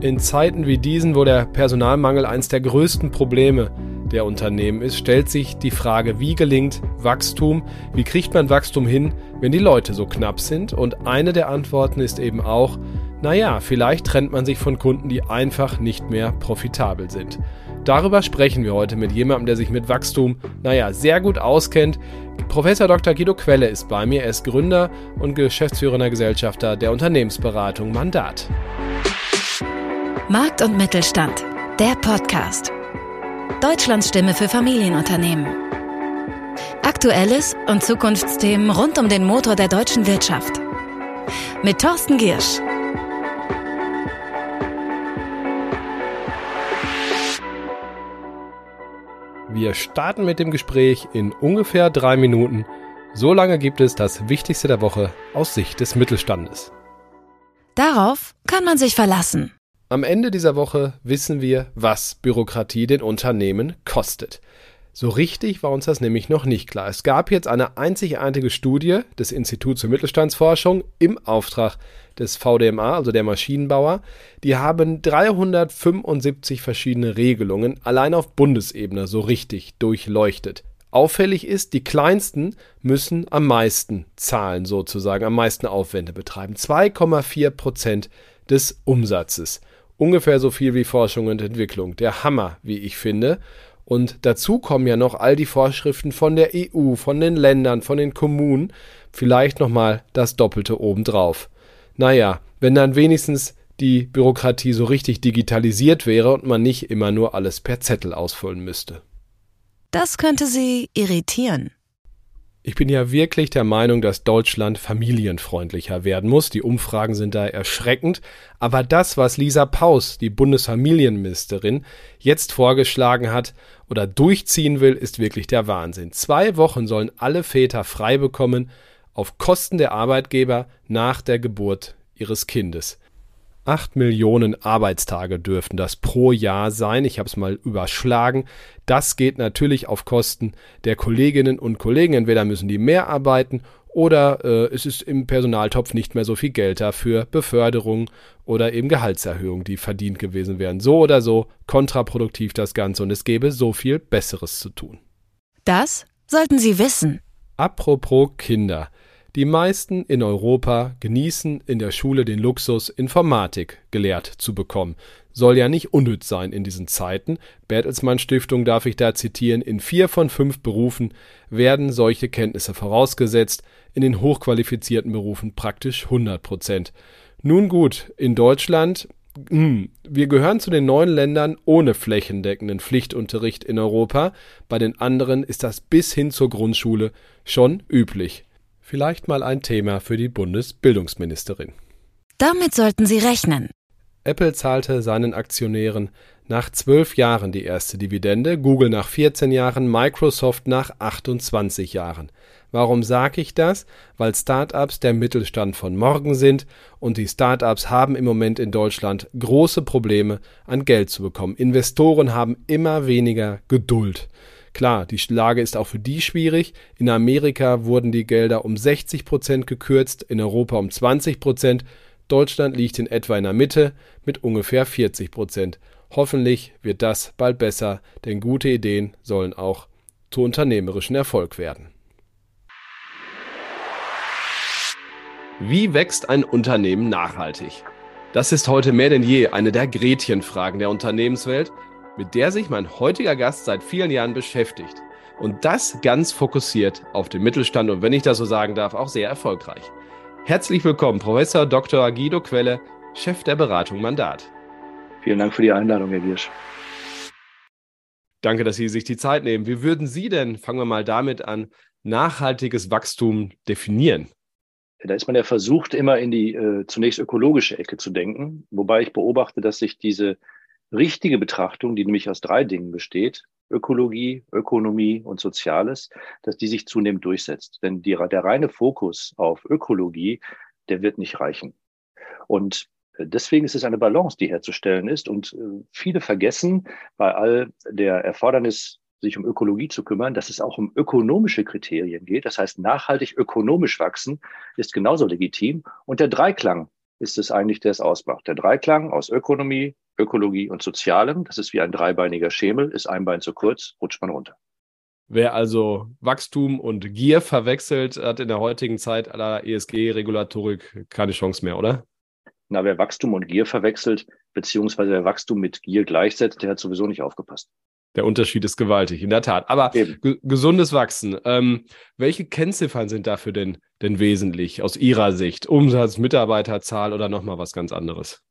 In Zeiten wie diesen, wo der Personalmangel eines der größten Probleme der Unternehmen ist, stellt sich die Frage, wie gelingt Wachstum, wie kriegt man Wachstum hin, wenn die Leute so knapp sind? Und eine der Antworten ist eben auch, naja, vielleicht trennt man sich von Kunden, die einfach nicht mehr profitabel sind. Darüber sprechen wir heute mit jemandem, der sich mit Wachstum, naja, sehr gut auskennt. Professor Dr. Guido Quelle ist bei mir. Er ist Gründer und geschäftsführender Gesellschafter der Unternehmensberatung Mandat. Markt und Mittelstand, der Podcast. Deutschlands Stimme für Familienunternehmen. Aktuelles und Zukunftsthemen rund um den Motor der deutschen Wirtschaft. Mit Thorsten Giersch. Wir starten mit dem Gespräch in ungefähr drei Minuten. So lange gibt es das Wichtigste der Woche aus Sicht des Mittelstandes. Darauf kann man sich verlassen. Am Ende dieser Woche wissen wir, was Bürokratie den Unternehmen kostet. So richtig war uns das nämlich noch nicht klar. Es gab jetzt eine einzigartige Studie des Instituts für Mittelstandsforschung im Auftrag des VDMA, also der Maschinenbauer. Die haben 375 verschiedene Regelungen allein auf Bundesebene so richtig durchleuchtet. Auffällig ist, die kleinsten müssen am meisten zahlen, sozusagen, am meisten Aufwände betreiben. 2,4 Prozent des Umsatzes ungefähr so viel wie Forschung und Entwicklung. Der Hammer, wie ich finde. Und dazu kommen ja noch all die Vorschriften von der EU, von den Ländern, von den Kommunen, vielleicht nochmal das Doppelte obendrauf. Naja, wenn dann wenigstens die Bürokratie so richtig digitalisiert wäre und man nicht immer nur alles per Zettel ausfüllen müsste. Das könnte Sie irritieren. Ich bin ja wirklich der Meinung, dass Deutschland familienfreundlicher werden muss. Die Umfragen sind da erschreckend. Aber das, was Lisa Paus, die Bundesfamilienministerin, jetzt vorgeschlagen hat oder durchziehen will, ist wirklich der Wahnsinn. Zwei Wochen sollen alle Väter frei bekommen auf Kosten der Arbeitgeber nach der Geburt ihres Kindes. Acht Millionen Arbeitstage dürften das pro Jahr sein. Ich habe es mal überschlagen. Das geht natürlich auf Kosten der Kolleginnen und Kollegen. Entweder müssen die mehr arbeiten oder äh, es ist im Personaltopf nicht mehr so viel Geld dafür Beförderung oder eben Gehaltserhöhung, die verdient gewesen wären. So oder so kontraproduktiv das Ganze und es gäbe so viel Besseres zu tun. Das sollten Sie wissen. Apropos Kinder. Die meisten in Europa genießen in der Schule den Luxus, Informatik gelehrt zu bekommen. Soll ja nicht unnütz sein in diesen Zeiten. Bertelsmann Stiftung darf ich da zitieren, in vier von fünf Berufen werden solche Kenntnisse vorausgesetzt, in den hochqualifizierten Berufen praktisch 100 Prozent. Nun gut, in Deutschland hm, wir gehören zu den neun Ländern ohne flächendeckenden Pflichtunterricht in Europa. Bei den anderen ist das bis hin zur Grundschule schon üblich. Vielleicht mal ein Thema für die Bundesbildungsministerin. Damit sollten Sie rechnen. Apple zahlte seinen Aktionären nach zwölf Jahren die erste Dividende, Google nach 14 Jahren, Microsoft nach 28 Jahren. Warum sage ich das? Weil Startups der Mittelstand von morgen sind und die Startups haben im Moment in Deutschland große Probleme, an Geld zu bekommen. Investoren haben immer weniger Geduld. Klar, die Lage ist auch für die schwierig. In Amerika wurden die Gelder um 60 Prozent gekürzt, in Europa um 20 Prozent. Deutschland liegt in etwa in der Mitte mit ungefähr 40 Prozent. Hoffentlich wird das bald besser, denn gute Ideen sollen auch zu unternehmerischen Erfolg werden. Wie wächst ein Unternehmen nachhaltig? Das ist heute mehr denn je eine der Gretchenfragen der Unternehmenswelt mit der sich mein heutiger Gast seit vielen Jahren beschäftigt. Und das ganz fokussiert auf den Mittelstand und wenn ich das so sagen darf, auch sehr erfolgreich. Herzlich willkommen, Professor Dr. Guido Quelle, Chef der Beratung Mandat. Vielen Dank für die Einladung, Herr Giersch. Danke, dass Sie sich die Zeit nehmen. Wie würden Sie denn, fangen wir mal damit an, nachhaltiges Wachstum definieren? Da ist man ja versucht, immer in die äh, zunächst ökologische Ecke zu denken, wobei ich beobachte, dass sich diese richtige Betrachtung, die nämlich aus drei Dingen besteht, Ökologie, Ökonomie und Soziales, dass die sich zunehmend durchsetzt. Denn die, der reine Fokus auf Ökologie, der wird nicht reichen. Und äh, deswegen ist es eine Balance, die herzustellen ist. Und äh, viele vergessen bei all der Erfordernis, sich um Ökologie zu kümmern, dass es auch um ökonomische Kriterien geht. Das heißt, nachhaltig ökonomisch wachsen ist genauso legitim. Und der Dreiklang ist es eigentlich, der es ausmacht. Der Dreiklang aus Ökonomie, Ökologie und Sozialem, das ist wie ein dreibeiniger Schemel, ist ein Bein zu kurz, rutscht man runter. Wer also Wachstum und Gier verwechselt, hat in der heutigen Zeit aller ESG-Regulatorik keine Chance mehr, oder? Na, wer Wachstum und Gier verwechselt, beziehungsweise wer Wachstum mit Gier gleichsetzt, der hat sowieso nicht aufgepasst. Der Unterschied ist gewaltig, in der Tat. Aber gesundes Wachsen, ähm, welche Kennziffern sind dafür denn, denn wesentlich aus Ihrer Sicht? Umsatz, Mitarbeiterzahl oder nochmal was ganz anderes?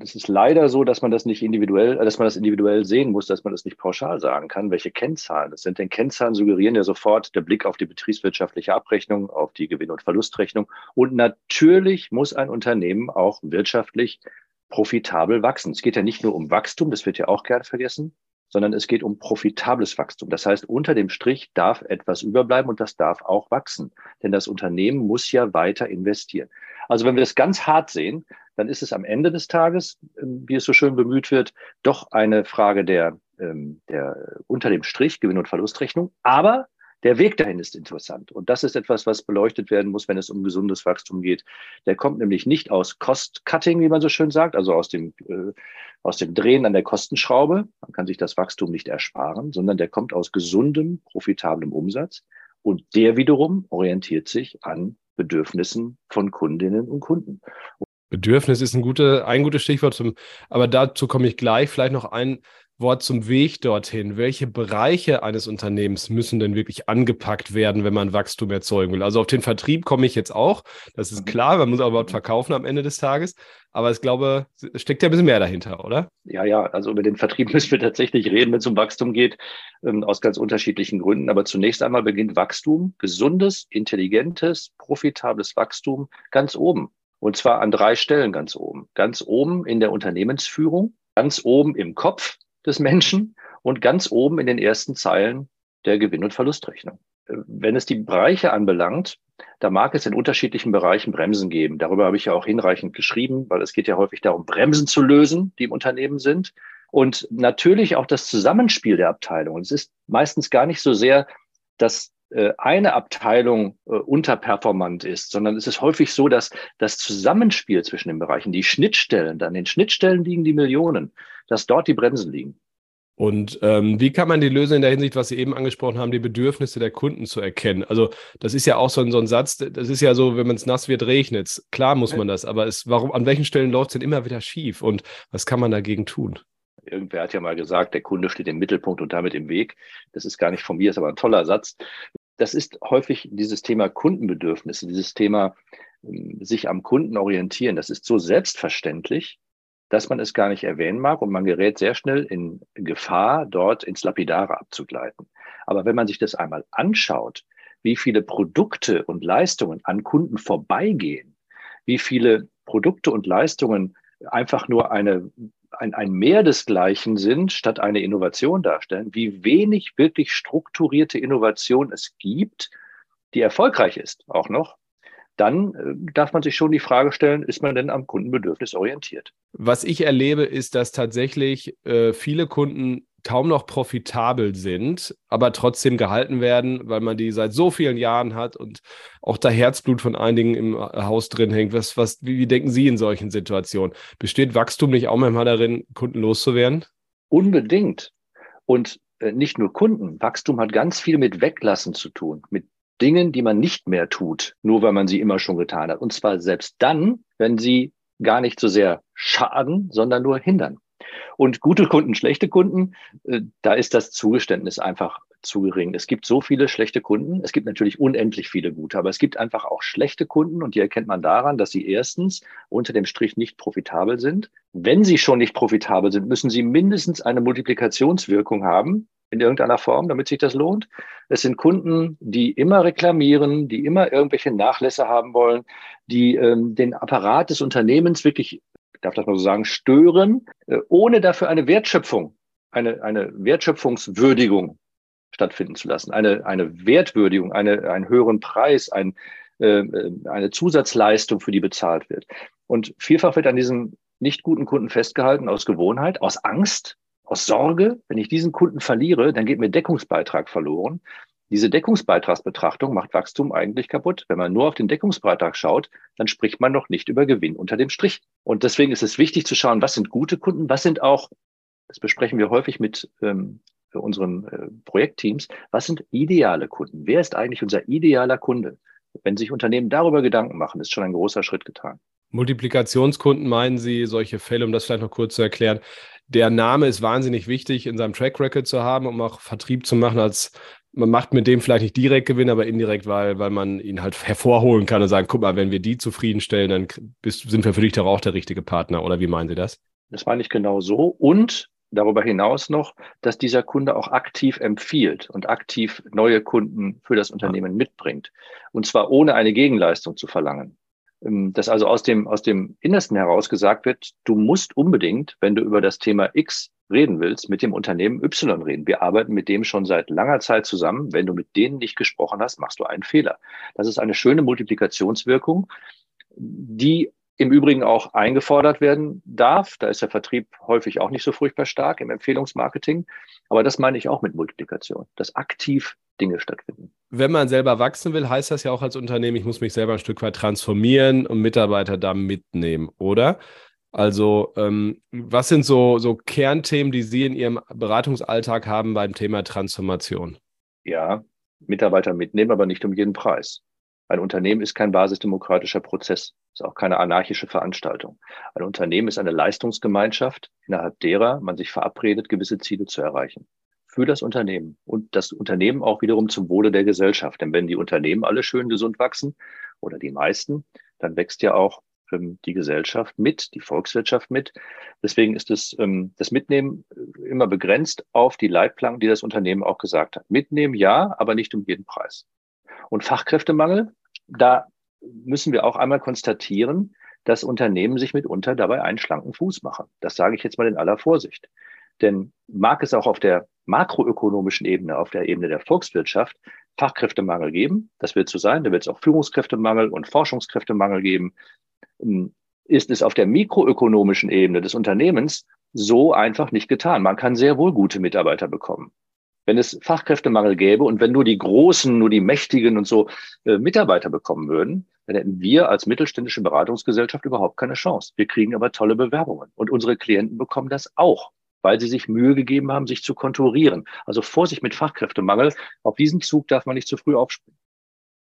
Es ist leider so, dass man das nicht individuell, dass man das individuell sehen muss, dass man das nicht pauschal sagen kann, welche Kennzahlen das sind. Denn Kennzahlen suggerieren ja sofort der Blick auf die betriebswirtschaftliche Abrechnung, auf die Gewinn- und Verlustrechnung. Und natürlich muss ein Unternehmen auch wirtschaftlich profitabel wachsen. Es geht ja nicht nur um Wachstum, das wird ja auch gerne vergessen, sondern es geht um profitables Wachstum. Das heißt, unter dem Strich darf etwas überbleiben und das darf auch wachsen. Denn das Unternehmen muss ja weiter investieren. Also wenn wir das ganz hart sehen, dann ist es am Ende des Tages, ähm, wie es so schön bemüht wird, doch eine Frage der, ähm, der unter dem Strich Gewinn- und Verlustrechnung. Aber der Weg dahin ist interessant. Und das ist etwas, was beleuchtet werden muss, wenn es um gesundes Wachstum geht. Der kommt nämlich nicht aus Cost-Cutting, wie man so schön sagt, also aus dem, äh, aus dem Drehen an der Kostenschraube. Man kann sich das Wachstum nicht ersparen, sondern der kommt aus gesundem, profitablem Umsatz. Und der wiederum orientiert sich an Bedürfnissen von Kundinnen und Kunden. Bedürfnis ist ein, gute, ein gutes Stichwort, zum, aber dazu komme ich gleich. Vielleicht noch ein Wort zum Weg dorthin. Welche Bereiche eines Unternehmens müssen denn wirklich angepackt werden, wenn man Wachstum erzeugen will? Also auf den Vertrieb komme ich jetzt auch. Das ist mhm. klar, man muss aber überhaupt verkaufen am Ende des Tages. Aber ich glaube, es steckt ja ein bisschen mehr dahinter, oder? Ja, ja, also über den Vertrieb müssen wir tatsächlich reden, wenn es um Wachstum geht, ähm, aus ganz unterschiedlichen Gründen. Aber zunächst einmal beginnt Wachstum, gesundes, intelligentes, profitables Wachstum ganz oben. Und zwar an drei Stellen ganz oben. Ganz oben in der Unternehmensführung, ganz oben im Kopf, des Menschen und ganz oben in den ersten Zeilen der Gewinn- und Verlustrechnung. Wenn es die Bereiche anbelangt, da mag es in unterschiedlichen Bereichen Bremsen geben. Darüber habe ich ja auch hinreichend geschrieben, weil es geht ja häufig darum, Bremsen zu lösen, die im Unternehmen sind. Und natürlich auch das Zusammenspiel der Abteilungen. Es ist meistens gar nicht so sehr, dass äh, eine Abteilung äh, unterperformant ist, sondern es ist häufig so, dass das Zusammenspiel zwischen den Bereichen, die Schnittstellen, dann den Schnittstellen liegen die Millionen, dass dort die Bremsen liegen. Und ähm, wie kann man die lösen in der Hinsicht, was Sie eben angesprochen haben, die Bedürfnisse der Kunden zu erkennen? Also das ist ja auch so ein, so ein Satz, das ist ja so, wenn man es nass wird, regnet Klar muss man das, aber es, warum, an welchen Stellen läuft es denn immer wieder schief und was kann man dagegen tun? Irgendwer hat ja mal gesagt, der Kunde steht im Mittelpunkt und damit im Weg. Das ist gar nicht von mir, ist aber ein toller Satz. Das ist häufig dieses Thema Kundenbedürfnisse, dieses Thema ähm, sich am Kunden orientieren. Das ist so selbstverständlich, dass man es gar nicht erwähnen mag und man gerät sehr schnell in Gefahr, dort ins Lapidare abzugleiten. Aber wenn man sich das einmal anschaut, wie viele Produkte und Leistungen an Kunden vorbeigehen, wie viele Produkte und Leistungen einfach nur eine, ein, ein Mehr desgleichen sind, statt eine Innovation darstellen, wie wenig wirklich strukturierte Innovation es gibt, die erfolgreich ist, auch noch, dann äh, darf man sich schon die Frage stellen, ist man denn am Kundenbedürfnis orientiert? Was ich erlebe, ist, dass tatsächlich äh, viele Kunden kaum noch profitabel sind, aber trotzdem gehalten werden, weil man die seit so vielen Jahren hat und auch da Herzblut von einigen im Haus drin hängt. Was, was, wie, wie denken Sie in solchen Situationen? Besteht Wachstum nicht auch manchmal darin, Kunden loszuwerden? Unbedingt. Und äh, nicht nur Kunden. Wachstum hat ganz viel mit Weglassen zu tun, mit Dingen, die man nicht mehr tut, nur weil man sie immer schon getan hat. Und zwar selbst dann, wenn sie gar nicht so sehr schaden, sondern nur hindern. Und gute Kunden, schlechte Kunden, äh, da ist das Zugeständnis einfach zu gering. Es gibt so viele schlechte Kunden. Es gibt natürlich unendlich viele gute, aber es gibt einfach auch schlechte Kunden und die erkennt man daran, dass sie erstens unter dem Strich nicht profitabel sind. Wenn sie schon nicht profitabel sind, müssen sie mindestens eine Multiplikationswirkung haben in irgendeiner Form, damit sich das lohnt. Es sind Kunden, die immer reklamieren, die immer irgendwelche Nachlässe haben wollen, die ähm, den Apparat des Unternehmens wirklich, ich darf das mal so sagen, stören, äh, ohne dafür eine Wertschöpfung, eine, eine Wertschöpfungswürdigung stattfinden zu lassen, eine, eine Wertwürdigung, eine, einen höheren Preis, ein, äh, eine Zusatzleistung, für die bezahlt wird. Und vielfach wird an diesen nicht guten Kunden festgehalten aus Gewohnheit, aus Angst, aus Sorge, wenn ich diesen Kunden verliere, dann geht mir Deckungsbeitrag verloren. Diese Deckungsbeitragsbetrachtung macht Wachstum eigentlich kaputt. Wenn man nur auf den Deckungsbeitrag schaut, dann spricht man noch nicht über Gewinn unter dem Strich. Und deswegen ist es wichtig zu schauen, was sind gute Kunden, was sind auch, das besprechen wir häufig mit ähm, unseren äh, Projektteams, was sind ideale Kunden? Wer ist eigentlich unser idealer Kunde? Wenn sich Unternehmen darüber Gedanken machen, ist schon ein großer Schritt getan. Multiplikationskunden meinen Sie solche Fälle, um das vielleicht noch kurz zu erklären, der Name ist wahnsinnig wichtig in seinem Track Record zu haben, um auch Vertrieb zu machen, als man macht mit dem vielleicht nicht direkt Gewinn, aber indirekt, weil, weil man ihn halt hervorholen kann und sagen, guck mal, wenn wir die zufriedenstellen, dann bist, sind wir für dich doch auch der richtige Partner. Oder wie meinen Sie das? Das meine ich genau so. Und darüber hinaus noch, dass dieser Kunde auch aktiv empfiehlt und aktiv neue Kunden für das Unternehmen mitbringt. Und zwar ohne eine Gegenleistung zu verlangen. Ähm, dass also aus dem, aus dem Innersten heraus gesagt wird, du musst unbedingt, wenn du über das Thema X reden willst, mit dem Unternehmen Y reden. Wir arbeiten mit dem schon seit langer Zeit zusammen. Wenn du mit denen nicht gesprochen hast, machst du einen Fehler. Das ist eine schöne Multiplikationswirkung, die im Übrigen auch eingefordert werden darf. Da ist der Vertrieb häufig auch nicht so furchtbar stark im Empfehlungsmarketing. Aber das meine ich auch mit Multiplikation, dass aktiv Dinge stattfinden wenn man selber wachsen will, heißt das ja auch als Unternehmen, ich muss mich selber ein Stück weit transformieren und Mitarbeiter da mitnehmen, oder? Also, ähm, was sind so, so Kernthemen, die Sie in Ihrem Beratungsalltag haben beim Thema Transformation? Ja, Mitarbeiter mitnehmen, aber nicht um jeden Preis. Ein Unternehmen ist kein basisdemokratischer Prozess, ist auch keine anarchische Veranstaltung. Ein Unternehmen ist eine Leistungsgemeinschaft, innerhalb derer man sich verabredet, gewisse Ziele zu erreichen für das Unternehmen und das Unternehmen auch wiederum zum Wohle der Gesellschaft. Denn wenn die Unternehmen alle schön gesund wachsen oder die meisten, dann wächst ja auch ähm, die Gesellschaft mit, die Volkswirtschaft mit. Deswegen ist es, ähm, das Mitnehmen äh, immer begrenzt auf die Leitplanken, die das Unternehmen auch gesagt hat. Mitnehmen ja, aber nicht um jeden Preis. Und Fachkräftemangel, da müssen wir auch einmal konstatieren, dass Unternehmen sich mitunter dabei einen schlanken Fuß machen. Das sage ich jetzt mal in aller Vorsicht. Denn mag es auch auf der makroökonomischen Ebene, auf der Ebene der Volkswirtschaft, Fachkräftemangel geben. Das wird so sein. Da wird es auch Führungskräftemangel und Forschungskräftemangel geben. Ähm, ist es auf der mikroökonomischen Ebene des Unternehmens so einfach nicht getan. Man kann sehr wohl gute Mitarbeiter bekommen. Wenn es Fachkräftemangel gäbe und wenn nur die Großen, nur die Mächtigen und so äh, Mitarbeiter bekommen würden, dann hätten wir als mittelständische Beratungsgesellschaft überhaupt keine Chance. Wir kriegen aber tolle Bewerbungen und unsere Klienten bekommen das auch weil sie sich Mühe gegeben haben, sich zu konturieren. Also Vorsicht mit Fachkräftemangel. Auf diesen Zug darf man nicht zu früh aufspringen.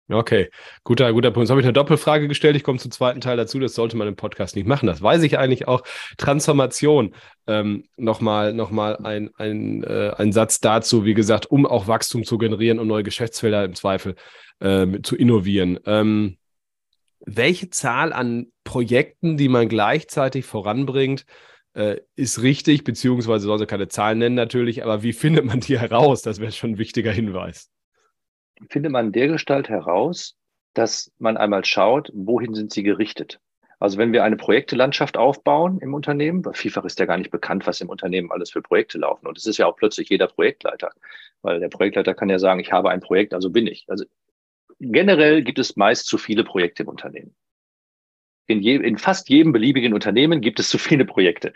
Okay, guter, guter Punkt. Jetzt habe ich eine Doppelfrage gestellt. Ich komme zum zweiten Teil dazu. Das sollte man im Podcast nicht machen. Das weiß ich eigentlich auch. Transformation. Ähm, nochmal noch ein, ein, äh, ein Satz dazu. Wie gesagt, um auch Wachstum zu generieren und neue Geschäftsfelder im Zweifel äh, zu innovieren. Ähm, welche Zahl an Projekten, die man gleichzeitig voranbringt, äh, ist richtig, beziehungsweise soll sie keine Zahlen nennen natürlich, aber wie findet man die heraus? Das wäre schon ein wichtiger Hinweis. Findet man dergestalt heraus, dass man einmal schaut, wohin sind sie gerichtet. Also wenn wir eine Projektelandschaft aufbauen im Unternehmen, weil vielfach ist ja gar nicht bekannt, was im Unternehmen alles für Projekte laufen. Und es ist ja auch plötzlich jeder Projektleiter, weil der Projektleiter kann ja sagen, ich habe ein Projekt, also bin ich. Also generell gibt es meist zu viele Projekte im Unternehmen in, je, in fast jedem beliebigen Unternehmen gibt es zu viele Projekte.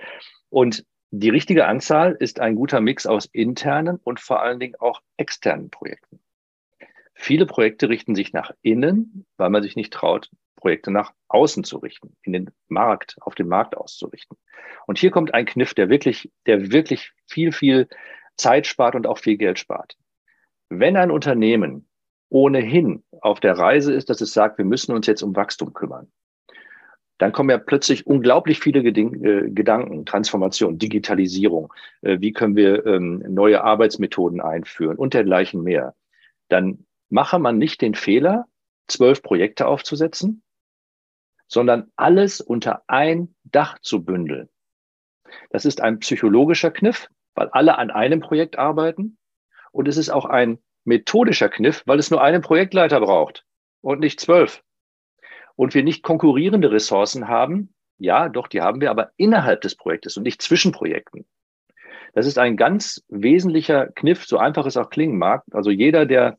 Und die richtige Anzahl ist ein guter Mix aus internen und vor allen Dingen auch externen Projekten. Viele Projekte richten sich nach innen, weil man sich nicht traut, Projekte nach außen zu richten, in den Markt, auf den Markt auszurichten. Und hier kommt ein Kniff, der wirklich, der wirklich viel, viel Zeit spart und auch viel Geld spart. Wenn ein Unternehmen ohnehin auf der Reise ist, dass es sagt, wir müssen uns jetzt um Wachstum kümmern, dann kommen ja plötzlich unglaublich viele äh, Gedanken, Transformation, Digitalisierung, äh, wie können wir ähm, neue Arbeitsmethoden einführen und dergleichen mehr. Dann mache man nicht den Fehler, zwölf Projekte aufzusetzen, sondern alles unter ein Dach zu bündeln. Das ist ein psychologischer Kniff, weil alle an einem Projekt arbeiten. Und es ist auch ein methodischer Kniff, weil es nur einen Projektleiter braucht und nicht zwölf und wir nicht konkurrierende Ressourcen haben, ja, doch, die haben wir, aber innerhalb des Projektes und nicht zwischen Projekten. Das ist ein ganz wesentlicher Kniff, so einfach es auch klingen mag. Also jeder, der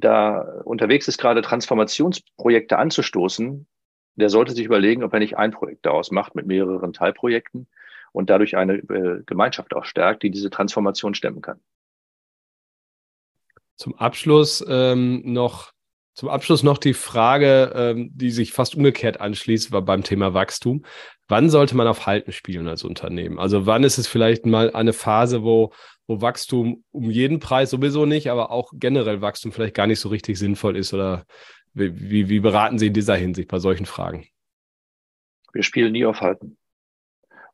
da unterwegs ist, gerade Transformationsprojekte anzustoßen, der sollte sich überlegen, ob er nicht ein Projekt daraus macht mit mehreren Teilprojekten und dadurch eine äh, Gemeinschaft auch stärkt, die diese Transformation stemmen kann. Zum Abschluss ähm, noch zum Abschluss noch die Frage, ähm, die sich fast umgekehrt anschließt, war beim Thema Wachstum. Wann sollte man auf Halten spielen als Unternehmen? Also wann ist es vielleicht mal eine Phase, wo, wo Wachstum um jeden Preis sowieso nicht, aber auch generell Wachstum vielleicht gar nicht so richtig sinnvoll ist? Oder wie, wie beraten Sie in dieser Hinsicht bei solchen Fragen? Wir spielen nie auf Halten.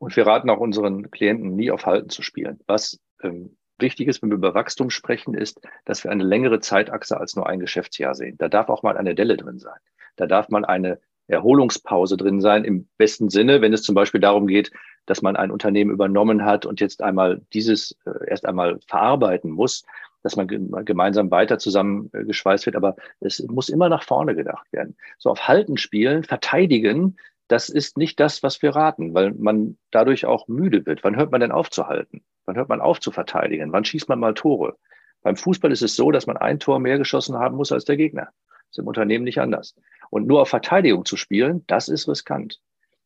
Und wir raten auch unseren Klienten nie auf Halten zu spielen. Was ähm, wichtig ist, wenn wir über Wachstum sprechen, ist, dass wir eine längere Zeitachse als nur ein Geschäftsjahr sehen. Da darf auch mal eine Delle drin sein. Da darf mal eine Erholungspause drin sein, im besten Sinne, wenn es zum Beispiel darum geht, dass man ein Unternehmen übernommen hat und jetzt einmal dieses äh, erst einmal verarbeiten muss, dass man gemeinsam weiter zusammengeschweißt wird. Aber es muss immer nach vorne gedacht werden. So auf Halten spielen, verteidigen, das ist nicht das, was wir raten, weil man dadurch auch müde wird. Wann hört man denn auf zu halten? Wann hört man auf zu verteidigen? Wann schießt man mal Tore? Beim Fußball ist es so, dass man ein Tor mehr geschossen haben muss als der Gegner. Das ist im Unternehmen nicht anders. Und nur auf Verteidigung zu spielen, das ist riskant.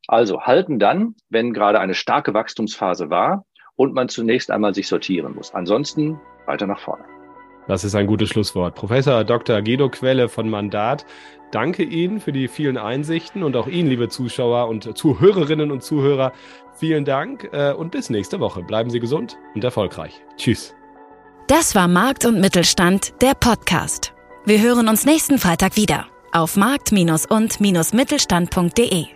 Also halten dann, wenn gerade eine starke Wachstumsphase war und man zunächst einmal sich sortieren muss. Ansonsten weiter nach vorne. Das ist ein gutes Schlusswort. Professor Dr. Guido Quelle von Mandat, danke Ihnen für die vielen Einsichten und auch Ihnen, liebe Zuschauer und Zuhörerinnen und Zuhörer, vielen Dank äh, und bis nächste Woche. Bleiben Sie gesund und erfolgreich. Tschüss. Das war Markt und Mittelstand, der Podcast. Wir hören uns nächsten Freitag wieder auf markt- und-mittelstand.de.